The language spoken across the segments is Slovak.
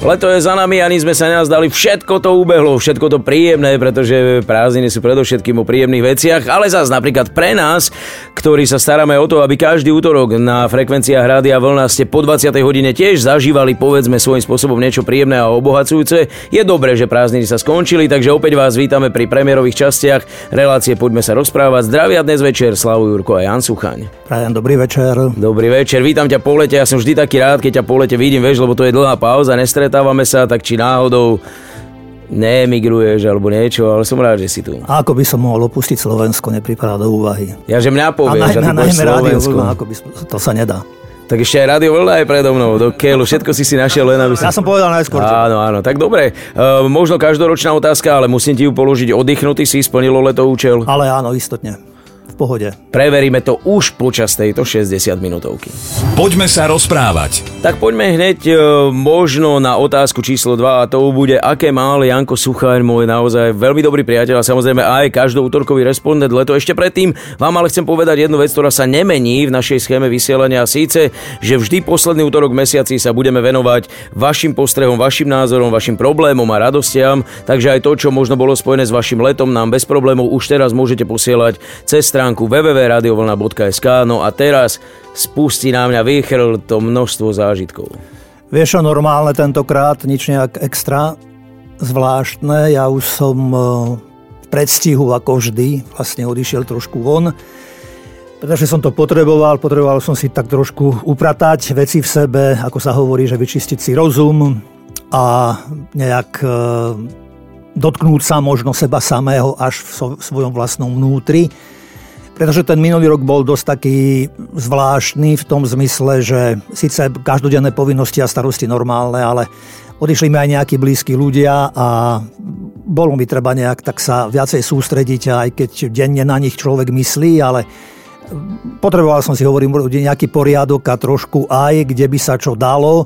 Leto je za nami, ani sme sa nenazdali, všetko to ubehlo, všetko to príjemné, pretože prázdniny sú predovšetkým o príjemných veciach, ale zás napríklad pre nás, ktorí sa staráme o to, aby každý útorok na frekvenciách Rádia Vlna ste po 20. hodine tiež zažívali povedzme svojím spôsobom niečo príjemné a obohacujúce. Je dobré, že prázdniny sa skončili, takže opäť vás vítame pri premiérových častiach relácie Poďme sa rozprávať. Zdravia dnes večer, Slavu Jurko a Jan Suchaň. Prajem dobrý večer. Dobrý večer, vítam ťa po lete, ja som vždy taký rád, keď ťa po lete vidím, vieš, lebo to je dlhá pauza, nestret stretávame sa, tak či náhodou neemigruješ alebo niečo, ale som rád, že si tu. A ako by som mohol opustiť Slovensko, nepripadá do úvahy. Ja, že mňa povieš, že ty budeš Slovensko. ako by, to sa nedá. Tak ešte aj Radio Vlna je predo mnou, do keľu, všetko si si našiel len aby si... Ja som povedal najskôr. Áno, áno, tak dobre. Uh, možno každoročná otázka, ale musím ti ju položiť. Oddychnutý si, splnilo leto účel? Ale áno, istotne pohode. Preveríme to už počas tejto 60 minútovky. Poďme sa rozprávať. Tak poďme hneď e, možno na otázku číslo 2 a to bude, aké mal Janko Suchár, môj naozaj veľmi dobrý priateľ a samozrejme aj útorkový respondent leto. Ešte predtým vám ale chcem povedať jednu vec, ktorá sa nemení v našej schéme vysielania a síce, že vždy posledný útorok mesiaci sa budeme venovať vašim postrehom, vašim názorom, vašim problémom a radostiam, takže aj to, čo možno bolo spojené s vašim letom, nám bez problémov už teraz môžete posielať cez stránku stránku www.radiovlna.sk No a teraz spustí na mňa vychrl to množstvo zážitkov. Vieš normálne tentokrát, nič nejak extra zvláštne. Ja už som e, v predstihu ako vždy vlastne odišiel trošku von pretože som to potreboval, potreboval som si tak trošku upratať veci v sebe, ako sa hovorí, že vyčistiť si rozum a nejak e, dotknúť sa možno seba samého až v svojom vlastnom vnútri. Pretože ten minulý rok bol dosť taký zvláštny v tom zmysle, že síce každodenné povinnosti a starosti normálne, ale odišli mi aj nejakí blízki ľudia a bolo mi treba nejak tak sa viacej sústrediť, aj keď denne na nich človek myslí, ale potreboval som si, hovorím, nejaký poriadok a trošku aj, kde by sa čo dalo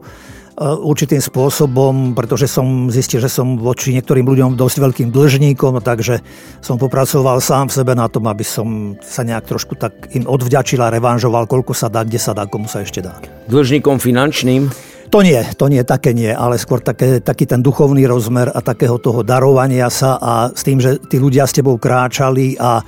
určitým spôsobom, pretože som zistil, že som voči niektorým ľuďom dosť veľkým dlžníkom, takže som popracoval sám v sebe na tom, aby som sa nejak trošku tak im odvďačil a revanžoval, koľko sa dá, kde sa dá, komu sa ešte dá. Dlžníkom finančným? To nie, to nie, také nie, ale skôr také, taký ten duchovný rozmer a takého toho darovania sa a s tým, že tí ľudia s tebou kráčali a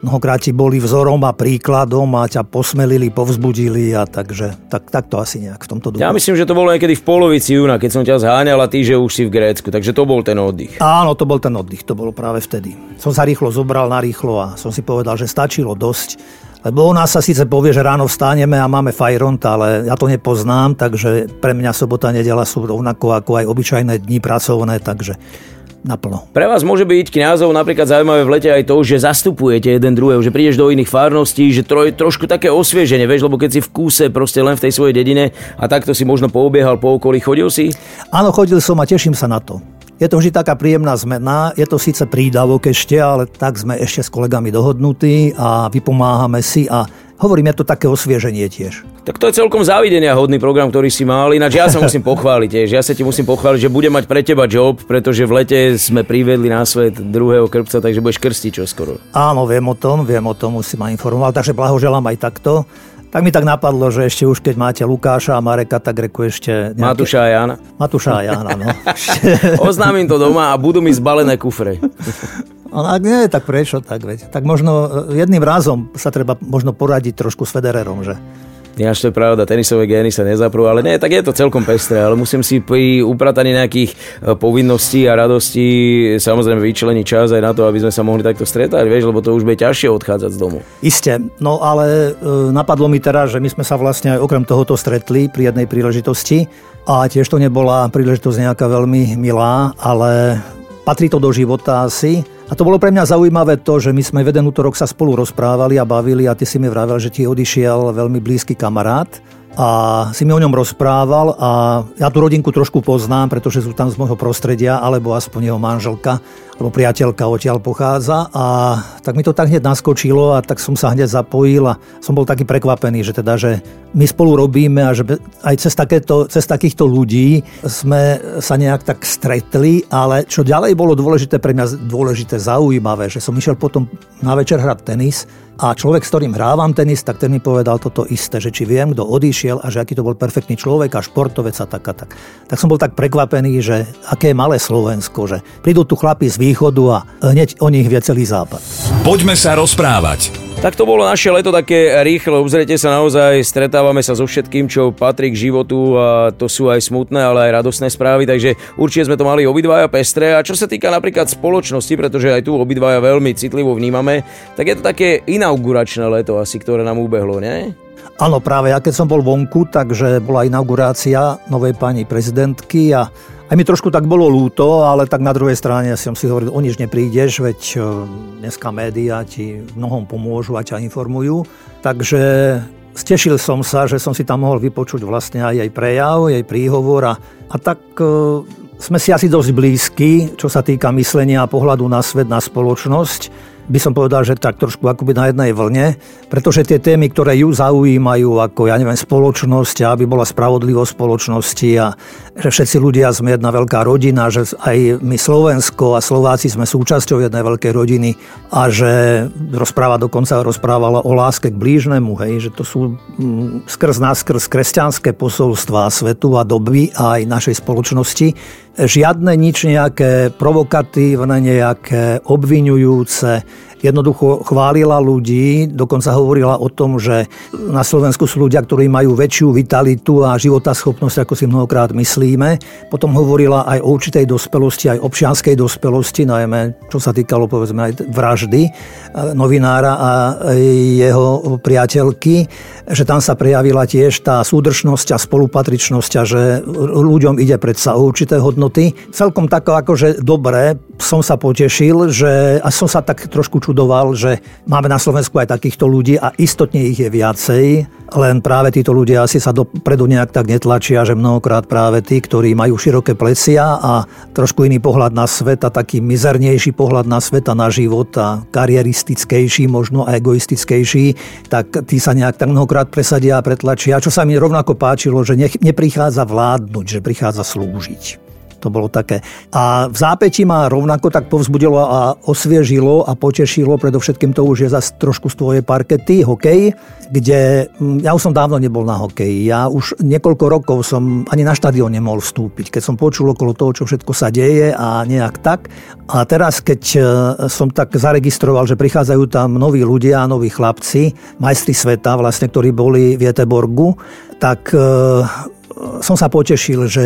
mnohokrát ti boli vzorom a príkladom a ťa posmelili, povzbudili a takže tak, tak to asi nejak v tomto duchu. Ja myslím, že to bolo niekedy v polovici júna, keď som ťa zháňal a ty, že už si v Grécku, takže to bol ten oddych. Áno, to bol ten oddych, to bolo práve vtedy. Som sa rýchlo zobral na rýchlo a som si povedal, že stačilo dosť. Lebo u nás sa síce povie, že ráno vstáneme a máme fajront, ale ja to nepoznám, takže pre mňa sobota, nedela sú rovnako ako aj obyčajné dni pracovné, takže naplno. Pre vás môže byť kňazov napríklad zaujímavé v lete aj to, že zastupujete jeden druhého, že prídeš do iných farností, že troj, trošku také osvieženie, vieš, lebo keď si v kúse proste len v tej svojej dedine a takto si možno poobiehal po okolí, chodil si? Áno, chodil som a teším sa na to. Je to vždy taká príjemná zmena, je to síce prídavok ešte, ale tak sme ešte s kolegami dohodnutí a vypomáhame si a hovorím, je to také osvieženie tiež. Tak to je celkom závidenia hodný program, ktorý si mal. Ináč ja sa musím pochváliť tiež. Ja sa ti musím pochváliť, že budem mať pre teba job, pretože v lete sme privedli na svet druhého krpca, takže budeš krstiť skoro. Áno, viem o tom, viem o tom, musím ma informoval, takže blahoželám aj takto. Tak mi tak napadlo, že ešte už keď máte Lukáša a Mareka, tak reku ešte... Nejaké... Matúša a Jana. Matúša a Jana, no. Oznámim to doma a budú mi zbalené kufre. No, ak nie, tak prečo tak, veď. Tak možno e, jedným razom sa treba možno poradiť trošku s Federerom, že? Ináč to je pravda, tenisové gény sa nezaprú, ale nie, tak je to celkom pestré, ale musím si pri uprataní nejakých e, povinností a radostí samozrejme vyčleniť čas aj na to, aby sme sa mohli takto stretať, vieš, lebo to už bude ťažšie odchádzať z domu. Isté, no ale e, napadlo mi teraz, že my sme sa vlastne aj okrem tohoto stretli pri jednej príležitosti a tiež to nebola príležitosť nejaká veľmi milá, ale patrí to do života asi a to bolo pre mňa zaujímavé to, že my sme v jeden útorok sa spolu rozprávali a bavili a ty si mi vravel, že ti odišiel veľmi blízky kamarát a si mi o ňom rozprával a ja tú rodinku trošku poznám, pretože sú tam z môjho prostredia, alebo aspoň jeho manželka. Lebo priateľka odtiaľ pochádza a tak mi to tak hneď naskočilo a tak som sa hneď zapojil a som bol taký prekvapený, že teda, že my spolu robíme a že aj cez, takéto, cez takýchto ľudí sme sa nejak tak stretli, ale čo ďalej bolo dôležité pre mňa, dôležité, zaujímavé, že som išiel potom na večer hrať tenis a človek, s ktorým hrávam tenis, tak ten mi povedal toto isté, že či viem, kto odišiel a že aký to bol perfektný človek a športovec a tak a tak. Tak som bol tak prekvapený, že aké malé Slovensko, že prídu tu chlapi z východu a hneď o nich vie celý západ. Poďme sa rozprávať. Tak to bolo naše leto také rýchle, obzrite sa naozaj, stretávame sa so všetkým, čo patrí k životu a to sú aj smutné, ale aj radosné správy, takže určite sme to mali obidvaja pestré. A čo sa týka napríklad spoločnosti, pretože aj tu obidvaja veľmi citlivo vnímame, tak je to také inauguračné leto asi, ktoré nám ubehlo, nie? Áno, práve ja keď som bol vonku, takže bola inaugurácia novej pani prezidentky a aj mi trošku tak bolo lúto, ale tak na druhej strane som si hovoril, o nič neprídeš, veď e, dneska médiá ti mnohom pomôžu a ťa informujú. Takže stešil som sa, že som si tam mohol vypočuť vlastne aj jej prejav, jej príhovor a, a tak e, sme si asi dosť blízki, čo sa týka myslenia a pohľadu na svet, na spoločnosť by som povedal, že tak trošku akoby na jednej vlne, pretože tie témy, ktoré ju zaujímajú, ako ja neviem, spoločnosť, aby bola spravodlivosť spoločnosti a že všetci ľudia sme jedna veľká rodina, že aj my Slovensko a Slováci sme súčasťou jednej veľkej rodiny a že rozpráva dokonca rozprávala o láske k blížnemu, hej, že to sú mm, skrz nás, skrz kresťanské posolstvá svetu a doby a aj našej spoločnosti. Žiadne nič nejaké provokatívne, nejaké obvinujúce, jednoducho chválila ľudí, dokonca hovorila o tom, že na Slovensku sú ľudia, ktorí majú väčšiu vitalitu a životaschopnosť, ako si mnohokrát myslíme. Potom hovorila aj o určitej dospelosti, aj občianskej dospelosti, najmä čo sa týkalo povedzme aj vraždy e, novinára a jeho priateľky, že tam sa prejavila tiež tá súdržnosť a spolupatričnosť a že ľuďom ide predsa o určité hodnoty. Celkom tako akože dobre som sa potešil, že a som sa tak trošku čudoval, že máme na Slovensku aj takýchto ľudí a istotne ich je viacej, len práve títo ľudia asi sa dopredu nejak tak netlačia, že mnohokrát práve tí, ktorí majú široké plecia a trošku iný pohľad na svet a taký mizernejší pohľad na svet a na život a karieristickejší, možno a egoistickejší, tak tí sa nejak tak mnohokrát presadia a pretlačia. Čo sa mi rovnako páčilo, že nech, neprichádza vládnuť, že prichádza slúžiť. To bolo také. A v zápäti ma rovnako tak povzbudilo a osviežilo a potešilo, predovšetkým to už je zase trošku z tvojej parkety, hokej, kde mm, ja už som dávno nebol na hokeji. Ja už niekoľko rokov som ani na štadión nemohol vstúpiť, keď som počul okolo toho, čo všetko sa deje a nejak tak. A teraz, keď e, som tak zaregistroval, že prichádzajú tam noví ľudia, noví chlapci, majstri sveta vlastne, ktorí boli v Jeteborgu, tak e, som sa potešil, že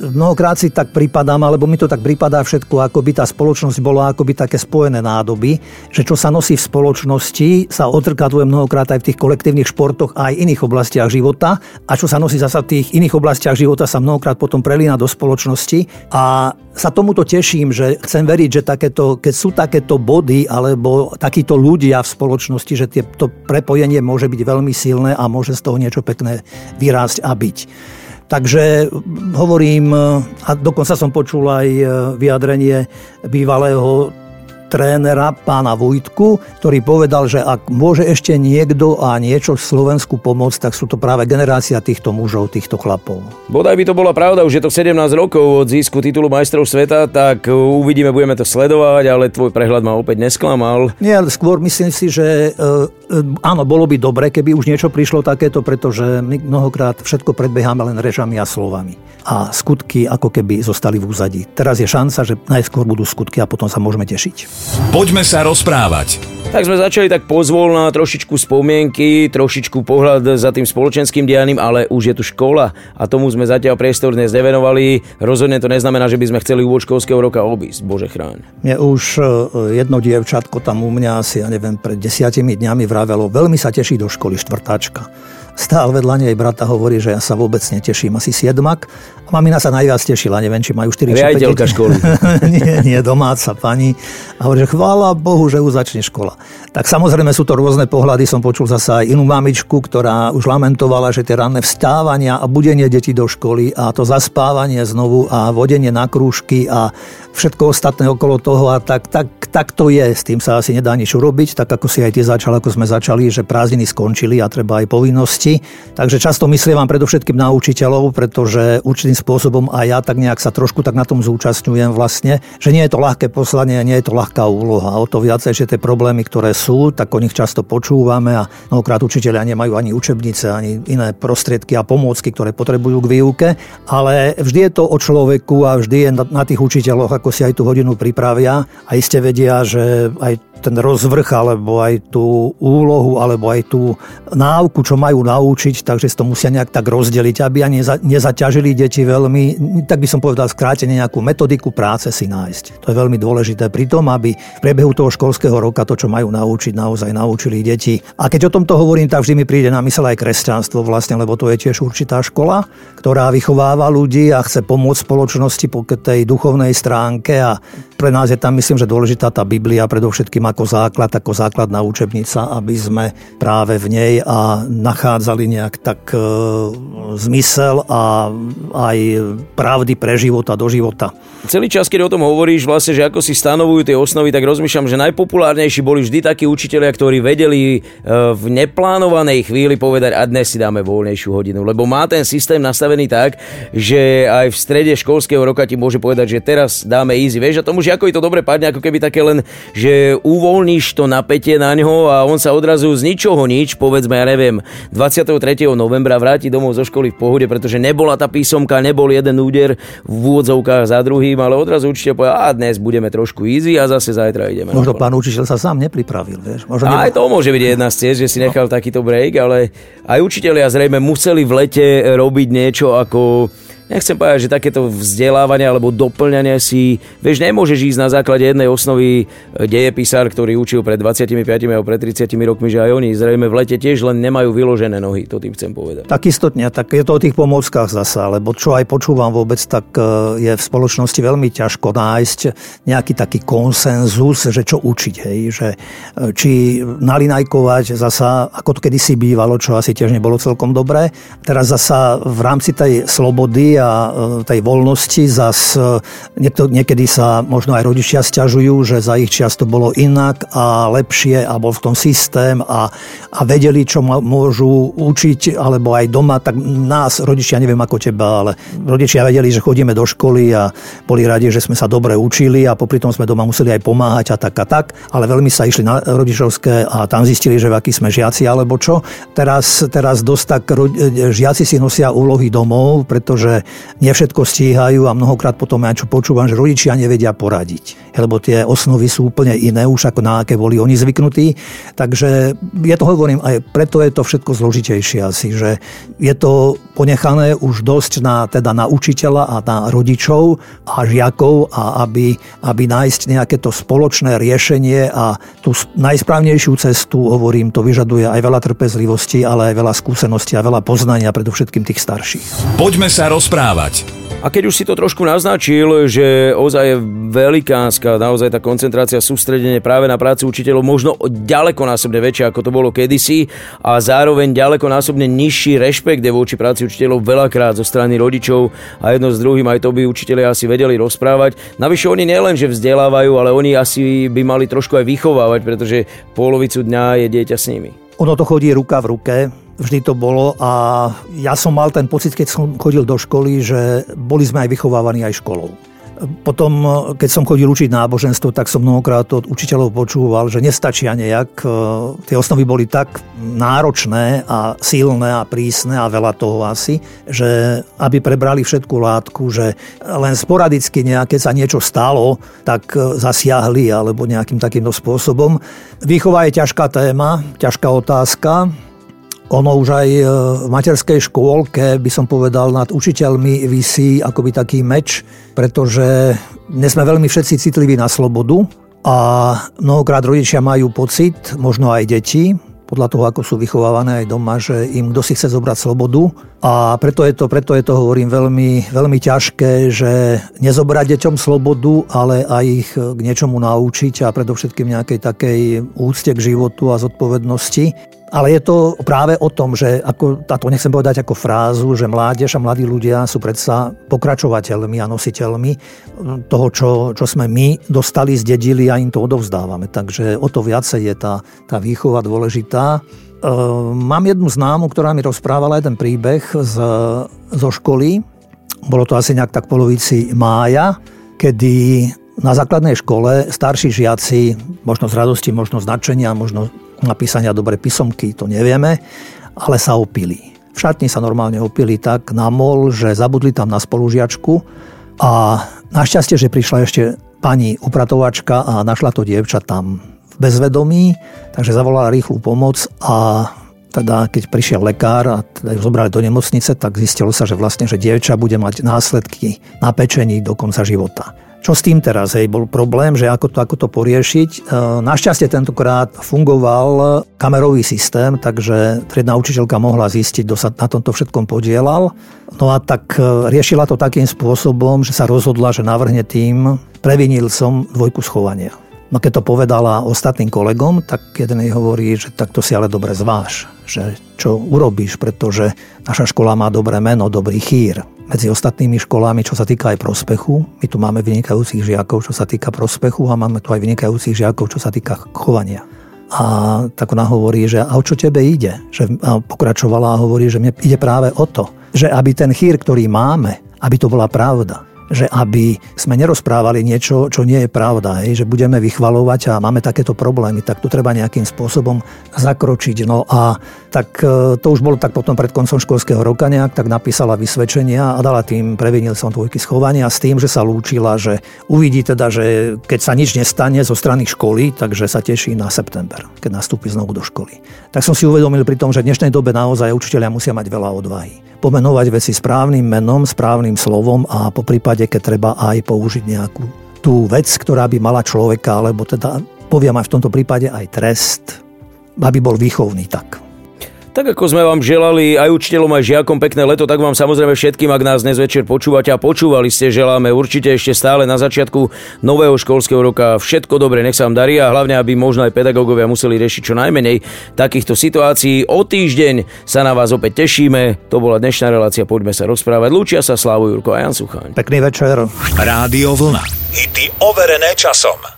mnohokrát si tak pripadám, alebo mi to tak pripadá všetko, ako by tá spoločnosť bola ako by také spojené nádoby, že čo sa nosí v spoločnosti, sa otrkaduje mnohokrát aj v tých kolektívnych športoch a aj iných oblastiach života a čo sa nosí zasa v tých iných oblastiach života sa mnohokrát potom prelína do spoločnosti a sa tomuto teším, že chcem veriť, že takéto, keď sú takéto body alebo takíto ľudia v spoločnosti, že to prepojenie môže byť veľmi silné a môže z toho niečo pekné vyrásť a byť. Takže hovorím, a dokonca som počul aj vyjadrenie bývalého trénera pána Vojtku, ktorý povedal, že ak môže ešte niekto a niečo Slovensku pomôcť, tak sú to práve generácia týchto mužov, týchto chlapov. Bodaj by to bola pravda, už je to 17 rokov od získu titulu majstrov sveta, tak uvidíme, budeme to sledovať, ale tvoj prehľad ma opäť nesklamal. Nie, skôr myslím si, že e, áno, bolo by dobre, keby už niečo prišlo takéto, pretože my mnohokrát všetko predbeháme len režami a slovami. A skutky ako keby zostali v úzadí. Teraz je šanca, že najskôr budú skutky a potom sa môžeme tešiť. Poďme sa rozprávať. Tak sme začali tak pozvolná, trošičku spomienky, trošičku pohľad za tým spoločenským dianím, ale už je tu škola a tomu sme zatiaľ priestor dnes nevenovali. Rozhodne to neznamená, že by sme chceli úvod školského roka obísť. Bože chráň. Mne už e, jedno dievčatko tam u mňa asi, ja neviem, pred desiatimi dňami vravelo, veľmi sa teší do školy štvrtáčka Stál vedľa nej brata hovorí, že ja sa vôbec neteším, asi siedmak. A mamina sa najviac tešila, neviem, či majú 4 či 5 školy. nie, nie, domáca pani. A hovorí, že chvála Bohu, že už začne škola. Tak samozrejme sú to rôzne pohľady. Som počul zasa aj inú mamičku, ktorá už lamentovala, že tie ranné vstávania a budenie detí do školy a to zaspávanie znovu a vodenie na krúžky a všetko ostatné okolo toho a tak, tak, tak to je. S tým sa asi nedá nič urobiť, tak ako si aj ty začal, ako sme začali, že prázdniny skončili a treba aj povinnosti. Takže často myslím vám predovšetkým na učiteľov, pretože určitým spôsobom a ja tak nejak sa trošku tak na tom zúčastňujem vlastne, že nie je to ľahké poslanie, nie je to ľahká úloha. O to viacej, že tie problémy, ktoré sú, tak o nich často počúvame a mnohokrát učiteľia nemajú ani učebnice, ani iné prostriedky a pomôcky, ktoré potrebujú k výuke, ale vždy je to o človeku a vždy je na tých učiteľoch, ako si aj tú hodinu pripravia a iste vedia, že aj ten rozvrh, alebo aj tú úlohu, alebo aj tú náuku, čo majú naučiť, takže si to musia nejak tak rozdeliť, aby ani neza, nezaťažili deti veľmi, tak by som povedal skrátene nejakú metodiku práce si nájsť. To je veľmi dôležité pri tom, aby v priebehu toho školského roka to, čo majú naučiť, naozaj naučili deti. A keď o tomto hovorím, tak vždy mi príde na mysel aj kresťanstvo vlastne, lebo to je tiež určitá škola, ktorá vychováva ľudí a chce pomôcť spoločnosti po tej duchovnej stránke a pre nás je tam myslím, že dôležitá tá Biblia predovšetkým ako základ, ako základná učebnica, aby sme práve v nej a nachádzali nejak tak e, zmysel a aj pravdy pre život a do života. Celý čas, keď o tom hovoríš, vlastne, že ako si stanovujú tie osnovy, tak rozmýšľam, že najpopulárnejší boli vždy takí učiteľia, ktorí vedeli e, v neplánovanej chvíli povedať, a dnes si dáme voľnejšiu hodinu, lebo má ten systém nastavený tak, že aj v strede školského roka ti môže povedať, že teraz dáme easy. Vieš, a tomu ako to dobre padne, ako keby také len, že uvoľníš to napätie na ňo a on sa odrazu z ničoho nič, povedzme, ja neviem, 23. novembra vráti domov zo školy v pohode, pretože nebola tá písomka, nebol jeden úder v úvodzovkách za druhý tým, ale odrazu určite povie, a dnes budeme trošku easy a zase zajtra ideme. Možno pán učiteľ sa sám nepripravil, vieš. Možno aj to môže byť jedna z ciest, že si nechal no. takýto break, ale aj učiteľia zrejme museli v lete robiť niečo ako nechcem povedať, že takéto vzdelávanie alebo doplňanie si, vieš, nemôžeš ísť na základe jednej osnovy e, dejepisár, ktorý učil pred 25 alebo pred 30 rokmi, že aj oni zrejme v lete tiež len nemajú vyložené nohy, to tým chcem povedať. Tak istotne, tak je to o tých pomôckach zasa, lebo čo aj počúvam vôbec, tak e, je v spoločnosti veľmi ťažko nájsť nejaký taký konsenzus, že čo učiť, hej, že e, či nalinajkovať zasa, ako to kedysi bývalo, čo asi tiež nebolo celkom dobré. Teraz zasa v rámci tej slobody a e, tej voľnosti. Zas e, niekto, niekedy sa možno aj rodičia stiažujú, že za ich čas to bolo inak a lepšie a bol v tom systém a, a vedeli, čo môžu učiť, alebo aj doma, tak nás, rodičia, neviem ako teba, ale rodičia vedeli, že chodíme do školy a boli radi, že sme sa dobre učili a popri tom sme doma museli aj pomáhať a tak a tak, ale veľmi sa išli na rodičovské a tam zistili, že v aký sme žiaci alebo čo. Teraz, teraz dosť tak žiaci si nosia úlohy domov, pretože nie všetko stíhajú a mnohokrát potom aj čo počúvam, že rodičia nevedia poradiť, lebo tie osnovy sú úplne iné už ako na aké boli oni zvyknutí. Takže ja to hovorím, aj preto je to všetko zložitejšie asi, že je to ponechané už dosť na, teda na učiteľa a na rodičov a žiakov a aby, aby nájsť nejaké to spoločné riešenie a tú najsprávnejšiu cestu, hovorím, to vyžaduje aj veľa trpezlivosti, ale aj veľa skúseností a veľa poznania, predovšetkým tých starších. Poďme sa rozprávať. A keď už si to trošku naznačil, že ozaj je velikánska, naozaj tá koncentrácia, sústredenie práve na prácu učiteľov možno ďaleko násobne väčšia, ako to bolo kedysi a zároveň ďaleko násobne nižší rešpekt je voči práci učiteľov veľakrát zo strany rodičov a jedno s druhým aj to by učiteľia asi vedeli rozprávať. Navyše oni nielen, že vzdelávajú, ale oni asi by mali trošku aj vychovávať, pretože polovicu dňa je dieťa s nimi. Ono to chodí ruka v ruke vždy to bolo a ja som mal ten pocit, keď som chodil do školy, že boli sme aj vychovávaní aj školou. Potom, keď som chodil učiť náboženstvo, tak som mnohokrát od učiteľov počúval, že nestačia nejak. Tie osnovy boli tak náročné a silné a prísne a veľa toho asi, že aby prebrali všetku látku, že len sporadicky nejaké sa niečo stalo, tak zasiahli alebo nejakým takýmto spôsobom. Výchova je ťažká téma, ťažká otázka ono už aj e, v materskej škôlke, by som povedal, nad učiteľmi vysí akoby taký meč, pretože dnes sme veľmi všetci citliví na slobodu a mnohokrát rodičia majú pocit, možno aj deti, podľa toho, ako sú vychovávané aj doma, že im kto si chce zobrať slobodu. A preto je to, preto je to hovorím, veľmi, veľmi ťažké, že nezobrať deťom slobodu, ale aj ich k niečomu naučiť a predovšetkým nejakej takej úcte k životu a zodpovednosti. Ale je to práve o tom, že, ako, a to nechcem povedať ako frázu, že mládež a mladí ľudia sú predsa pokračovateľmi a nositeľmi toho, čo, čo sme my dostali, zdedili a im to odovzdávame. Takže o to viacej je tá, tá výchova dôležitá. E, mám jednu známu, ktorá mi rozprávala jeden príbeh z, zo školy. Bolo to asi nejak tak polovici mája, kedy na základnej škole starší žiaci, možno z radosti, možno z nadšenia, možno napísania dobre písomky, to nevieme, ale sa opili. V šatni sa normálne opili tak na mol, že zabudli tam na spolužiačku a našťastie, že prišla ešte pani upratovačka a našla to dievča tam v bezvedomí, takže zavolala rýchlu pomoc a teda keď prišiel lekár a teda ju zobrali do nemocnice, tak zistilo sa, že vlastne, že dievča bude mať následky na pečení do konca života. Čo s tým teraz? Hej, bol problém, že ako to, ako to poriešiť. E, našťastie tentokrát fungoval kamerový systém, takže triedna učiteľka mohla zistiť, kto sa na tomto všetkom podielal. No a tak e, riešila to takým spôsobom, že sa rozhodla, že navrhne tým previnil som dvojku schovania. No keď to povedala ostatným kolegom, tak jeden jej hovorí, že takto si ale dobre zváš, že čo urobíš, pretože naša škola má dobré meno, dobrý chýr medzi ostatnými školami, čo sa týka aj prospechu. My tu máme vynikajúcich žiakov, čo sa týka prospechu a máme tu aj vynikajúcich žiakov, čo sa týka chovania. A tak ona hovorí, že a o čo tebe ide? Že, a pokračovala a hovorí, že mne ide práve o to, že aby ten chýr, ktorý máme, aby to bola pravda že aby sme nerozprávali niečo, čo nie je pravda, hej, že budeme vychvalovať a máme takéto problémy, tak tu treba nejakým spôsobom zakročiť. No a tak e, to už bolo tak potom pred koncom školského roka nejak, tak napísala vysvedčenia a dala tým, previnil som dvojky schovania s tým, že sa lúčila, že uvidí teda, že keď sa nič nestane zo strany školy, takže sa teší na september, keď nastúpi znovu do školy. Tak som si uvedomil pri tom, že v dnešnej dobe naozaj učiteľia musia mať veľa odvahy. Pomenovať veci správnym menom, správnym slovom a po prípade, keď treba aj použiť nejakú tú vec, ktorá by mala človeka, alebo teda poviem aj v tomto prípade aj trest, aby bol výchovný tak. Tak ako sme vám želali aj učiteľom, aj žiakom pekné leto, tak vám samozrejme všetkým, ak nás dnes večer počúvate a počúvali ste, želáme určite ešte stále na začiatku nového školského roka všetko dobre, nech sa vám darí a hlavne, aby možno aj pedagógovia museli riešiť čo najmenej takýchto situácií. O týždeň sa na vás opäť tešíme. To bola dnešná relácia, poďme sa rozprávať. Lúčia sa Slavu Jurko a Jan Suchaň. Pekný večer. Rádio Vlna. Hity overené časom.